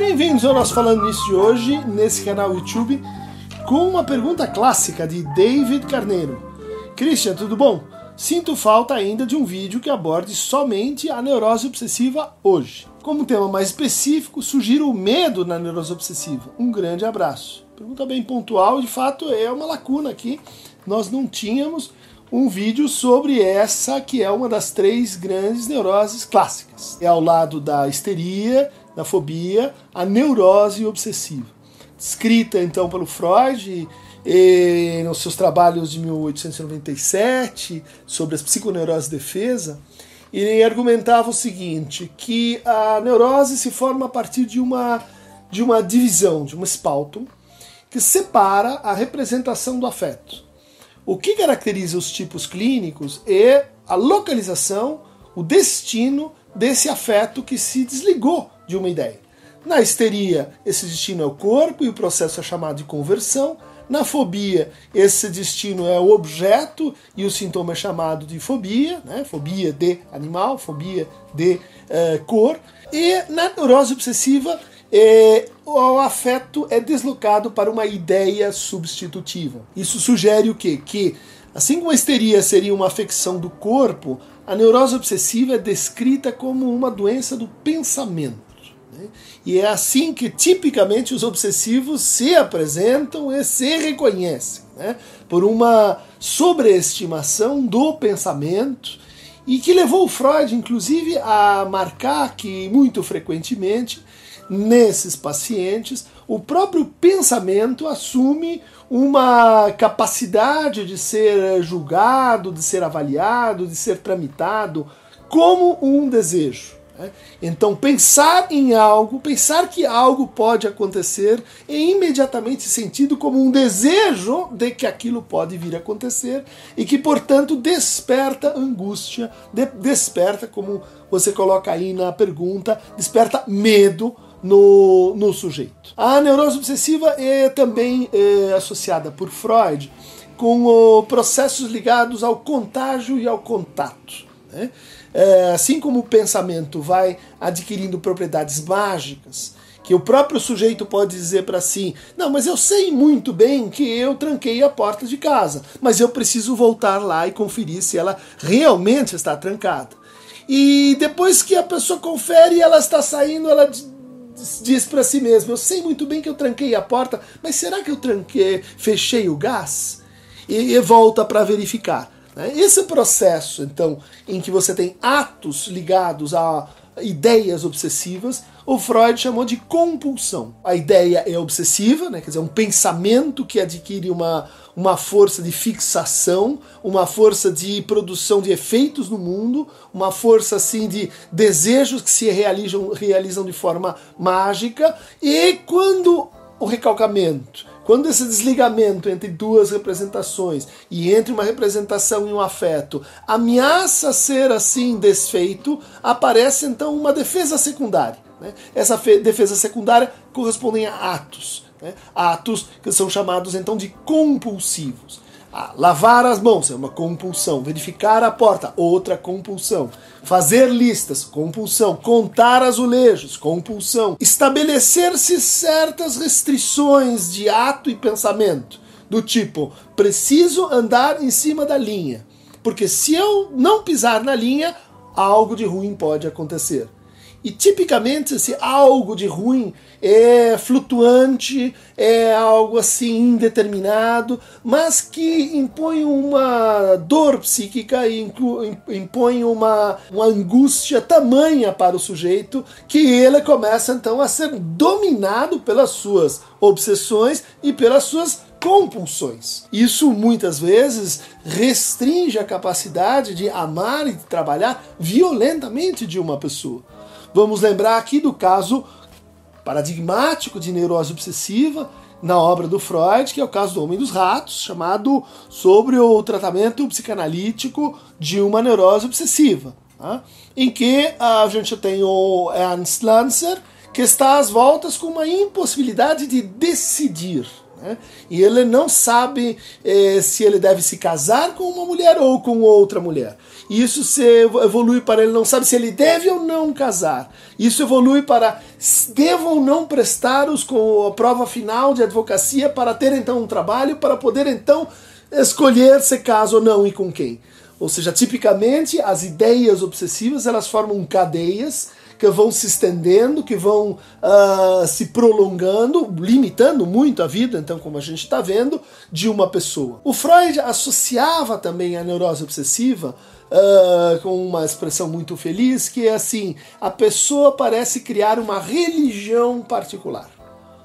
Bem-vindos ao nosso Falando Nisso de hoje, nesse canal YouTube, com uma pergunta clássica de David Carneiro. Christian, tudo bom? Sinto falta ainda de um vídeo que aborde somente a neurose obsessiva hoje. Como tema mais específico, sugiro o medo na neurose obsessiva. Um grande abraço. Pergunta bem pontual, de fato é uma lacuna aqui. Nós não tínhamos um vídeo sobre essa que é uma das três grandes neuroses clássicas. É ao lado da histeria, da fobia, a neurose obsessiva. Descrita então pelo Freud e, nos seus trabalhos de 1897 sobre as psiconeuroses de defesa, ele argumentava o seguinte, que a neurose se forma a partir de uma, de uma divisão, de um espalto, que separa a representação do afeto. O que caracteriza os tipos clínicos é a localização, o destino desse afeto que se desligou de uma ideia. Na histeria, esse destino é o corpo e o processo é chamado de conversão. Na fobia, esse destino é o objeto e o sintoma é chamado de fobia, né? fobia de animal, fobia de uh, cor. E na neurose obsessiva, é, o afeto é deslocado para uma ideia substitutiva. Isso sugere o quê? Que, assim como a histeria seria uma afecção do corpo, a neurose obsessiva é descrita como uma doença do pensamento. Né? E é assim que tipicamente os obsessivos se apresentam e se reconhecem, né? por uma sobreestimação do pensamento e que levou Freud, inclusive, a marcar que muito frequentemente nesses pacientes, o próprio pensamento assume uma capacidade de ser julgado, de ser avaliado, de ser tramitado como um desejo. Né? Então, pensar em algo, pensar que algo pode acontecer, é imediatamente sentido como um desejo de que aquilo pode vir a acontecer e que, portanto, desperta angústia, desperta, como você coloca aí na pergunta, desperta medo no, no sujeito. A neurose obsessiva é também é, associada por Freud com o, processos ligados ao contágio e ao contato. Né? É, assim como o pensamento vai adquirindo propriedades mágicas, que o próprio sujeito pode dizer para si: Não, mas eu sei muito bem que eu tranquei a porta de casa, mas eu preciso voltar lá e conferir se ela realmente está trancada. E depois que a pessoa confere e ela está saindo, ela diz para si mesmo: Eu sei muito bem que eu tranquei a porta, mas será que eu tranquei, fechei o gás? E, e volta para verificar. Né? Esse processo, então, em que você tem atos ligados a ideias obsessivas, o Freud chamou de compulsão. A ideia é obsessiva, né? quer dizer, um pensamento que adquire uma, uma força de fixação, uma força de produção de efeitos no mundo, uma força assim de desejos que se realizam, realizam de forma mágica, e quando o recalcamento quando esse desligamento entre duas representações e entre uma representação e um afeto ameaça ser assim desfeito, aparece então uma defesa secundária. Né? Essa defesa secundária corresponde a atos, né? atos que são chamados então de compulsivos. Ah, lavar as mãos é uma compulsão. Verificar a porta, outra compulsão. Fazer listas, compulsão. Contar azulejos, compulsão. Estabelecer-se certas restrições de ato e pensamento, do tipo: preciso andar em cima da linha, porque se eu não pisar na linha, algo de ruim pode acontecer. E tipicamente esse algo de ruim é flutuante, é algo assim indeterminado, mas que impõe uma dor psíquica e impõe uma, uma angústia tamanha para o sujeito que ele começa então a ser dominado pelas suas obsessões e pelas suas compulsões. Isso muitas vezes restringe a capacidade de amar e de trabalhar violentamente de uma pessoa. Vamos lembrar aqui do caso paradigmático de neurose obsessiva na obra do Freud, que é o caso do Homem dos Ratos, chamado sobre o tratamento psicanalítico de uma neurose obsessiva, tá? em que a gente tem o Ernst Lancer, que está às voltas com uma impossibilidade de decidir. Né? E ele não sabe eh, se ele deve se casar com uma mulher ou com outra mulher. E isso se evolui para ele não sabe se ele deve ou não casar. Isso evolui para devo ou não prestar os com a prova final de advocacia para ter então um trabalho, para poder então escolher se casa ou não e com quem. Ou seja, tipicamente as ideias obsessivas elas formam cadeias que vão se estendendo, que vão uh, se prolongando, limitando muito a vida, então, como a gente está vendo, de uma pessoa. O Freud associava também a neurose obsessiva uh, com uma expressão muito feliz, que é assim: a pessoa parece criar uma religião particular.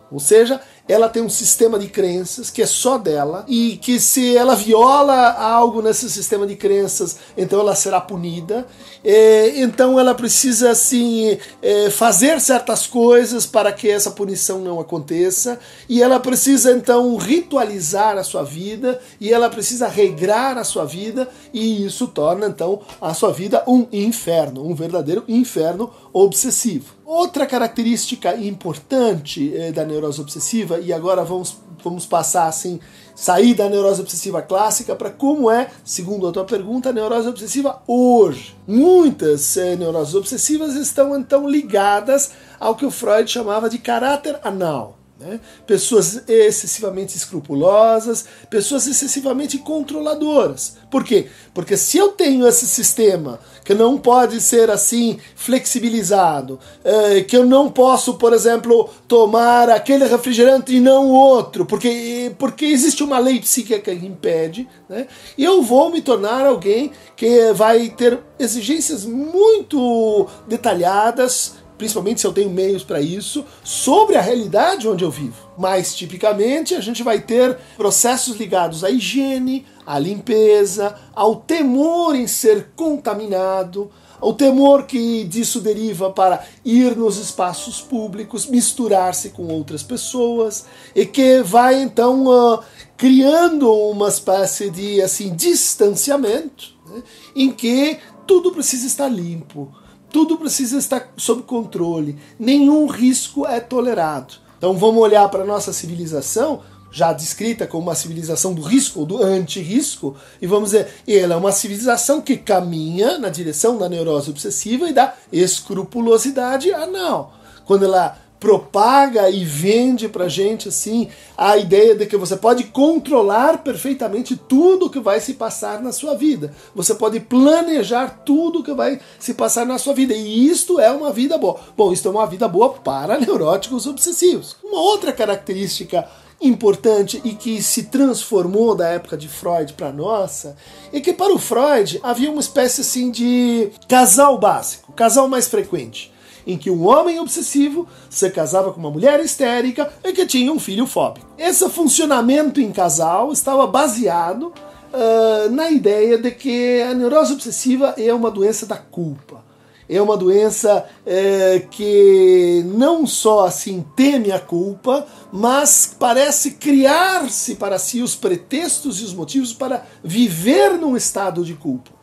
Ou seja, ela tem um sistema de crenças que é só dela e que se ela viola algo nesse sistema de crenças, então ela será punida. É, então ela precisa assim é, fazer certas coisas para que essa punição não aconteça e ela precisa então ritualizar a sua vida e ela precisa regrar a sua vida e isso torna então a sua vida um inferno, um verdadeiro inferno obsessivo. Outra característica importante eh, da neurose obsessiva, e agora vamos, vamos passar assim, sair da neurose obsessiva clássica para como é, segundo a tua pergunta, a neurose obsessiva hoje. Muitas eh, neuroses obsessivas estão então ligadas ao que o Freud chamava de caráter anal. Né? Pessoas excessivamente escrupulosas, pessoas excessivamente controladoras. Por quê? Porque se eu tenho esse sistema que não pode ser assim flexibilizado, é, que eu não posso, por exemplo, tomar aquele refrigerante e não outro, porque, porque existe uma lei psíquica que impede, né? eu vou me tornar alguém que vai ter exigências muito detalhadas principalmente se eu tenho meios para isso, sobre a realidade onde eu vivo. Mais tipicamente, a gente vai ter processos ligados à higiene, à limpeza, ao temor em ser contaminado, ao temor que disso deriva para ir nos espaços públicos, misturar-se com outras pessoas, e que vai então uh, criando uma espécie de assim distanciamento, né, em que tudo precisa estar limpo tudo precisa estar sob controle, nenhum risco é tolerado. Então vamos olhar para a nossa civilização, já descrita como uma civilização do risco ou do anti-risco, e vamos dizer, ela é uma civilização que caminha na direção da neurose obsessiva e da escrupulosidade anal. Quando ela propaga e vende pra gente assim a ideia de que você pode controlar perfeitamente tudo que vai se passar na sua vida. Você pode planejar tudo que vai se passar na sua vida. E isto é uma vida boa. Bom, isto é uma vida boa para neuróticos obsessivos. Uma outra característica importante e que se transformou da época de Freud para nossa é que para o Freud havia uma espécie assim de casal básico, casal mais frequente em que um homem obsessivo se casava com uma mulher histérica e que tinha um filho fóbico. Esse funcionamento em casal estava baseado uh, na ideia de que a neurose obsessiva é uma doença da culpa. É uma doença é, que não só assim teme a culpa, mas parece criar-se para si os pretextos e os motivos para viver num estado de culpa.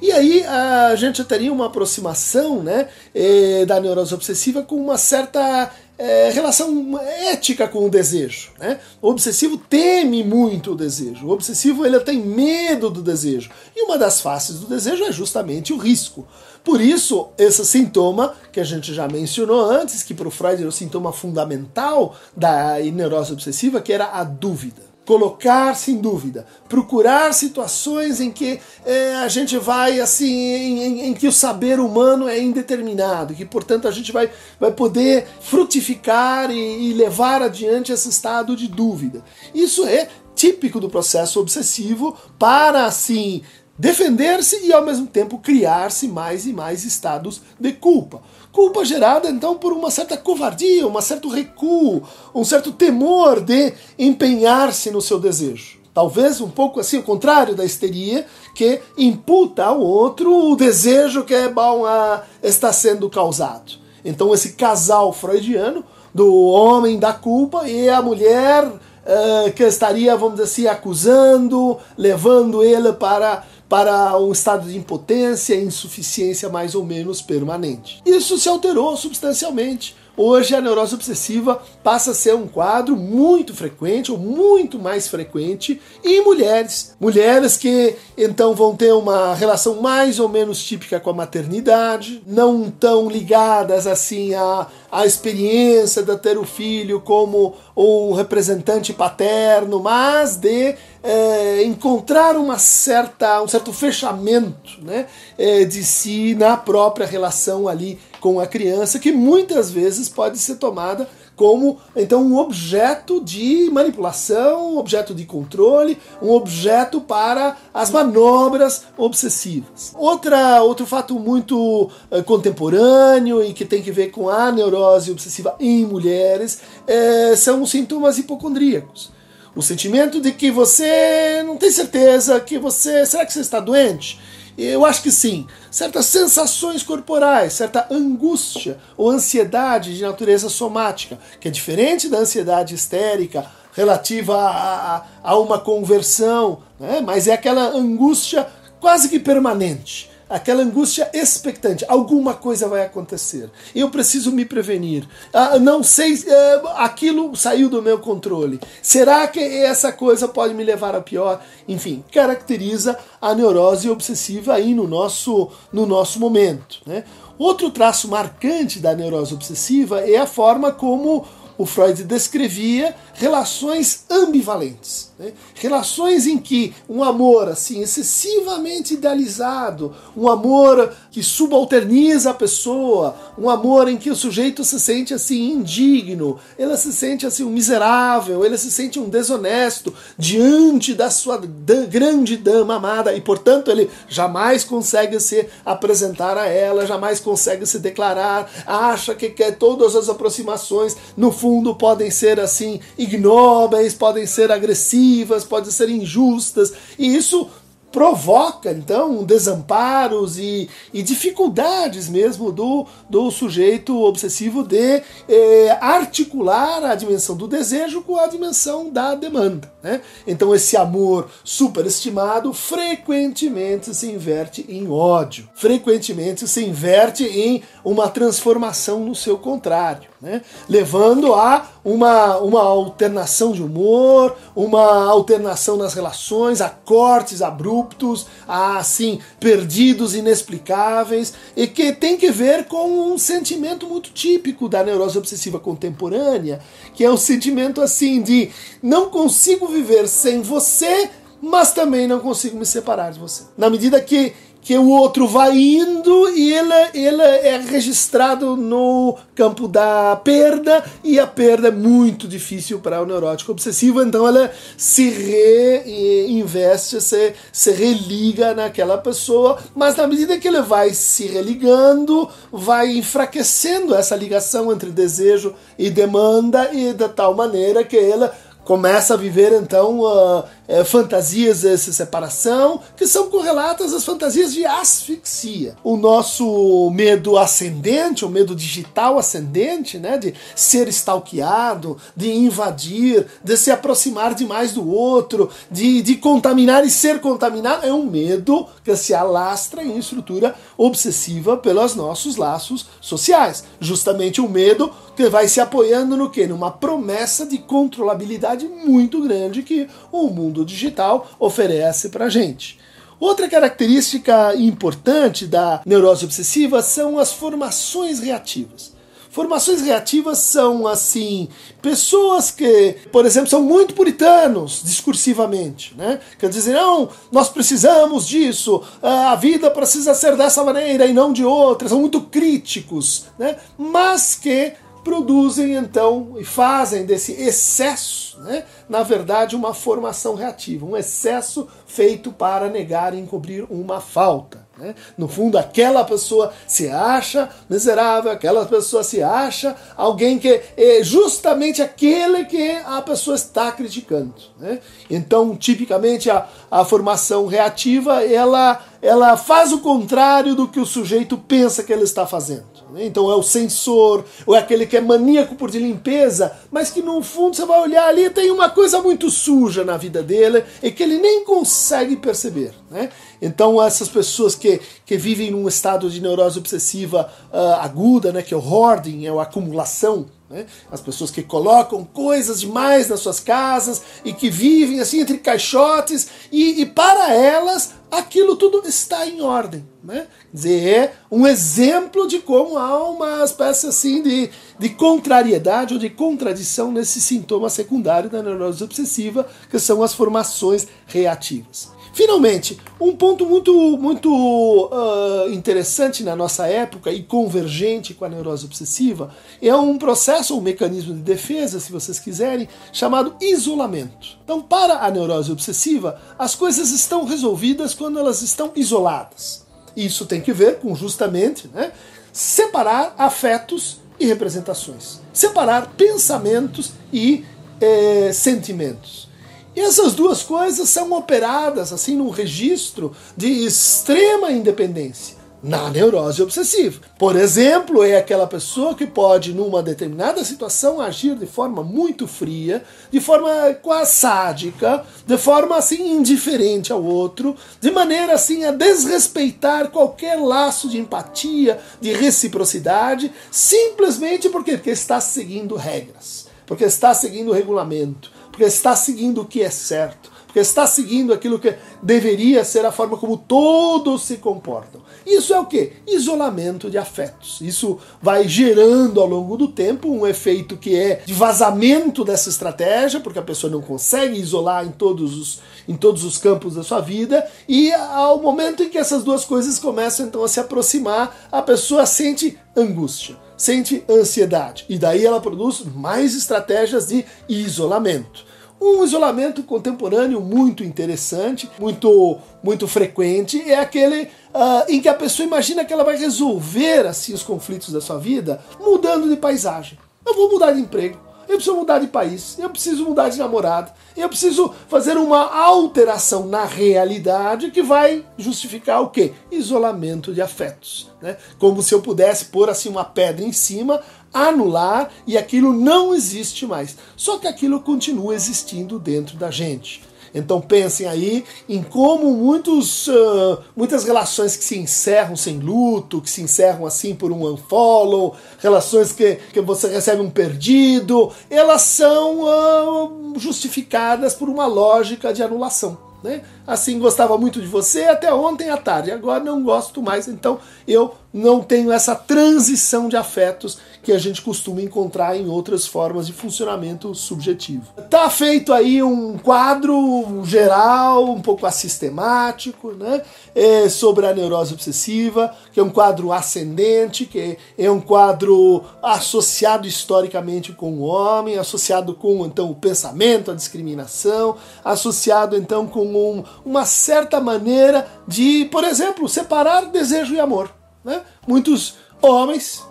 E aí a gente teria uma aproximação né, eh, da neurose obsessiva com uma certa é, relação ética com o desejo. Né? O obsessivo teme muito o desejo. O obsessivo ele tem medo do desejo. E uma das faces do desejo é justamente o risco. Por isso, esse sintoma que a gente já mencionou antes, que para o Freud era o sintoma fundamental da neurose obsessiva, que era a dúvida colocar-se em dúvida, procurar situações em que é, a gente vai assim, em, em, em, que o saber humano é indeterminado, que portanto a gente vai, vai poder frutificar e, e levar adiante esse estado de dúvida. Isso é típico do processo obsessivo para assim defender-se e ao mesmo tempo criar-se mais e mais estados de culpa. Culpa gerada então por uma certa covardia, um certo recuo, um certo temor de empenhar-se no seu desejo. Talvez um pouco assim, o contrário da histeria, que imputa ao outro o desejo que é bom a, está sendo causado. Então, esse casal freudiano, do homem da culpa e a mulher uh, que estaria, vamos dizer assim, acusando, levando ele para para um estado de impotência e insuficiência mais ou menos permanente. Isso se alterou substancialmente hoje a neurose obsessiva passa a ser um quadro muito frequente, ou muito mais frequente, em mulheres. Mulheres que então vão ter uma relação mais ou menos típica com a maternidade, não tão ligadas assim à, à experiência de ter o filho como um representante paterno, mas de é, encontrar uma certa, um certo fechamento né, é, de si na própria relação ali com a criança, que muitas vezes pode ser tomada como então um objeto de manipulação, um objeto de controle, um objeto para as manobras obsessivas. Outra, outro fato muito uh, contemporâneo e que tem que ver com a neurose obsessiva em mulheres uh, são os sintomas hipocondríacos. O sentimento de que você não tem certeza, que você. Será que você está doente? Eu acho que sim. Certas sensações corporais, certa angústia ou ansiedade de natureza somática, que é diferente da ansiedade histérica relativa a, a, a uma conversão, né? mas é aquela angústia quase que permanente aquela angústia expectante, alguma coisa vai acontecer. Eu preciso me prevenir. Ah, não sei, ah, aquilo saiu do meu controle. Será que essa coisa pode me levar a pior? Enfim, caracteriza a neurose obsessiva aí no nosso, no nosso momento. Né? Outro traço marcante da neurose obsessiva é a forma como o Freud descrevia relações ambivalentes. Né? Relações em que um amor assim excessivamente idealizado, um amor que subalterniza a pessoa, um amor em que o sujeito se sente assim indigno, ele se sente assim um miserável, ele se sente um desonesto diante da sua grande dama amada e portanto ele jamais consegue se apresentar a ela, jamais consegue se declarar, acha que quer todas as aproximações no fundo podem ser assim ignóbeis, podem ser agressivas, podem ser injustas, e isso provoca então desamparos e, e, dificuldades mesmo do, do sujeito obsessivo de eh, articular a dimensão do desejo com a dimensão da demanda. Né? Então esse amor superestimado frequentemente se inverte em ódio, frequentemente se inverte em uma transformação no seu contrário né? levando a uma, uma alternação de humor, uma alternação nas relações, a cortes abruptos, a assim, perdidos inexplicáveis, e que tem que ver com um sentimento muito típico da neurose obsessiva contemporânea, que é o sentimento assim de não consigo viver sem você, mas também não consigo me separar de você. Na medida que que o outro vai indo e ele, ele é registrado no campo da perda e a perda é muito difícil para o neurótico obsessivo, então ela se reinveste, se, se religa naquela pessoa, mas na medida que ele vai se religando, vai enfraquecendo essa ligação entre desejo e demanda e de tal maneira que ela começa a viver então uh, é, fantasias de separação, que são correlatas às fantasias de asfixia. O nosso medo ascendente, o medo digital ascendente, né, de ser stalkeado, de invadir, de se aproximar demais do outro, de, de contaminar e ser contaminado, é um medo que se alastra em estrutura obsessiva pelos nossos laços sociais. Justamente o medo que vai se apoiando no que? Numa promessa de controlabilidade muito grande que o mundo digital oferece para gente. Outra característica importante da neurose obsessiva são as formações reativas. Formações reativas são, assim, pessoas que, por exemplo, são muito puritanos discursivamente, né? Quer dizer, não, nós precisamos disso, a vida precisa ser dessa maneira e não de outra, são muito críticos, né? Mas que produzem então e fazem desse excesso, né, na verdade, uma formação reativa, um excesso feito para negar e encobrir uma falta. Né? No fundo, aquela pessoa se acha miserável, aquela pessoa se acha alguém que é justamente aquele que a pessoa está criticando. Né? Então, tipicamente, a, a formação reativa ela, ela faz o contrário do que o sujeito pensa que ele está fazendo. Né? Então é o sensor, ou é aquele que é maníaco por de limpeza, mas que no fundo você vai olhar ali tem uma coisa muito suja na vida dele e que ele nem consegue perceber. Né? Então essas pessoas que, que vivem num estado de neurose obsessiva uh, aguda, né, que é o hoarding, é a acumulação, né? As pessoas que colocam coisas demais nas suas casas e que vivem assim entre caixotes e, e para elas aquilo tudo está em ordem. Né? Quer dizer, é um exemplo de como há uma espécie assim de, de contrariedade ou de contradição nesse sintoma secundário da neurose obsessiva, que são as formações reativas. Finalmente, um ponto muito, muito uh, interessante na nossa época e convergente com a neurose obsessiva é um processo, um mecanismo de defesa, se vocês quiserem, chamado isolamento. Então, para a neurose obsessiva, as coisas estão resolvidas quando elas estão isoladas. Isso tem que ver com justamente né, separar afetos e representações, separar pensamentos e eh, sentimentos. E essas duas coisas são operadas assim num registro de extrema independência na neurose obsessiva. Por exemplo, é aquela pessoa que pode, numa determinada situação, agir de forma muito fria, de forma quase sádica, de forma assim indiferente ao outro, de maneira assim a desrespeitar qualquer laço de empatia, de reciprocidade, simplesmente porque, está seguindo regras, porque está seguindo regulamento porque está seguindo o que é certo, porque está seguindo aquilo que deveria ser a forma como todos se comportam. Isso é o que? Isolamento de afetos. Isso vai gerando ao longo do tempo um efeito que é de vazamento dessa estratégia, porque a pessoa não consegue isolar em todos os, em todos os campos da sua vida, e ao momento em que essas duas coisas começam então a se aproximar, a pessoa sente angústia sente ansiedade. E daí ela produz mais estratégias de isolamento. Um isolamento contemporâneo muito interessante, muito muito frequente, é aquele uh, em que a pessoa imagina que ela vai resolver assim os conflitos da sua vida mudando de paisagem. Eu vou mudar de emprego, eu preciso mudar de país, eu preciso mudar de namorado, eu preciso fazer uma alteração na realidade que vai justificar o quê? Isolamento de afetos. Né? Como se eu pudesse pôr assim uma pedra em cima, anular e aquilo não existe mais. Só que aquilo continua existindo dentro da gente. Então pensem aí em como muitos, uh, muitas relações que se encerram sem luto, que se encerram assim por um unfollow, relações que, que você recebe um perdido, elas são uh, justificadas por uma lógica de anulação. Né? Assim, gostava muito de você até ontem à tarde, agora não gosto mais, então eu não tenho essa transição de afetos que a gente costuma encontrar em outras formas de funcionamento subjetivo. Tá feito aí um quadro geral, um pouco assistemático, né? É sobre a neurose obsessiva, que é um quadro ascendente, que é um quadro associado historicamente com o homem, associado com então o pensamento, a discriminação, associado então com um, uma certa maneira de, por exemplo, separar desejo e amor. Né? Muitos homens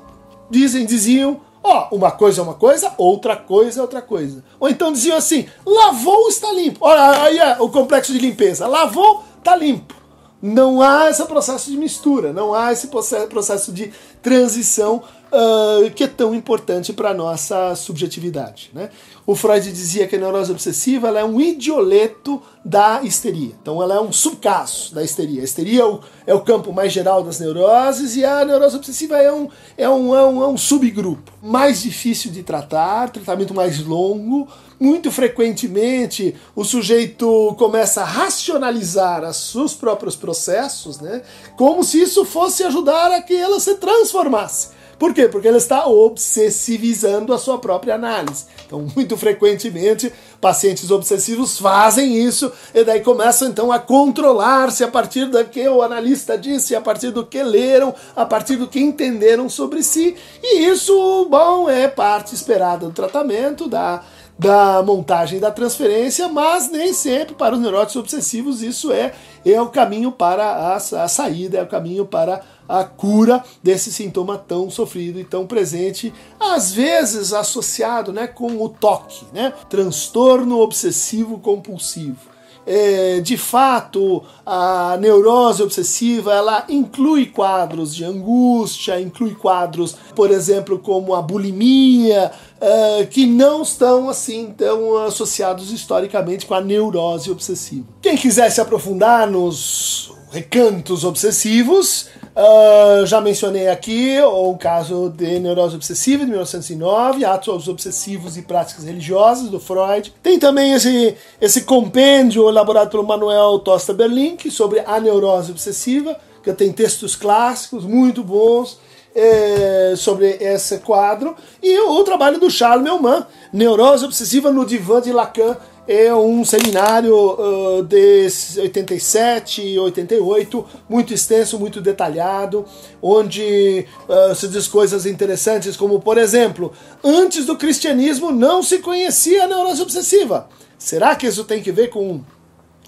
dizem, diziam, ó, oh, uma coisa é uma coisa, outra coisa é outra coisa. Ou então diziam assim, lavou está limpo. Olha aí é o complexo de limpeza, lavou está limpo. Não há esse processo de mistura, não há esse processo de transição uh, que é tão importante para a nossa subjetividade. Né? O Freud dizia que a neurose obsessiva é um idioleto da histeria. Então ela é um subcaso da histeria. A histeria é o, é o campo mais geral das neuroses e a neurose obsessiva é um, é, um, é, um, é um subgrupo. Mais difícil de tratar, tratamento mais longo. Muito frequentemente o sujeito começa a racionalizar os seus próprios processos, né? como se isso fosse ajudar a que ela se transformasse. Por quê? Porque ele está obsessivizando a sua própria análise. Então, muito frequentemente, pacientes obsessivos fazem isso e daí começam então a controlar-se a partir do que o analista disse, a partir do que leram, a partir do que entenderam sobre si. E isso, bom, é parte esperada do tratamento, da da montagem da transferência, mas nem sempre para os neuróticos obsessivos isso é, é o caminho para a, a saída, é o caminho para a cura desse sintoma tão sofrido e tão presente, às vezes associado né, com o toque, né, transtorno obsessivo compulsivo. É, de fato a neurose obsessiva ela inclui quadros de angústia, inclui quadros, por exemplo, como a bulimia, é, que não estão assim tão associados historicamente com a neurose obsessiva. Quem quiser se aprofundar nos recantos obsessivos, Uh, já mencionei aqui o caso de neurose obsessiva de 1909, atos obsessivos e práticas religiosas do Freud. Tem também esse, esse compêndio elaborado pelo Manuel Tosta Berlin sobre a neurose obsessiva, que tem textos clássicos muito bons é, sobre esse quadro. E o trabalho do Charles Melman, Neurose Obsessiva no Divã de Lacan, é um seminário uh, de 87 e 88, muito extenso, muito detalhado, onde uh, se diz coisas interessantes, como, por exemplo, antes do cristianismo não se conhecia a neurose obsessiva. Será que isso tem que ver com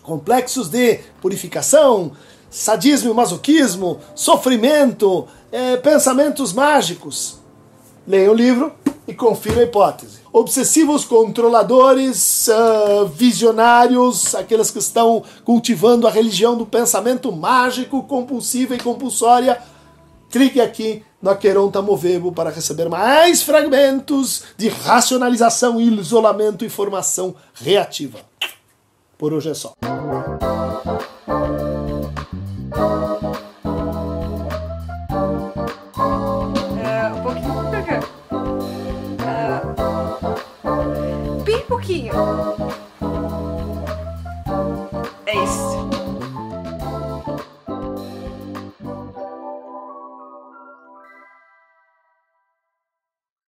complexos de purificação, sadismo e masoquismo, sofrimento, eh, pensamentos mágicos? Leia o livro e confira a hipótese. Obsessivos controladores, uh, visionários, aqueles que estão cultivando a religião do pensamento mágico, compulsiva e compulsória, clique aqui no Aqueronta Movebo para receber mais fragmentos de racionalização, isolamento e formação reativa. Por hoje é só. Pouquinho. É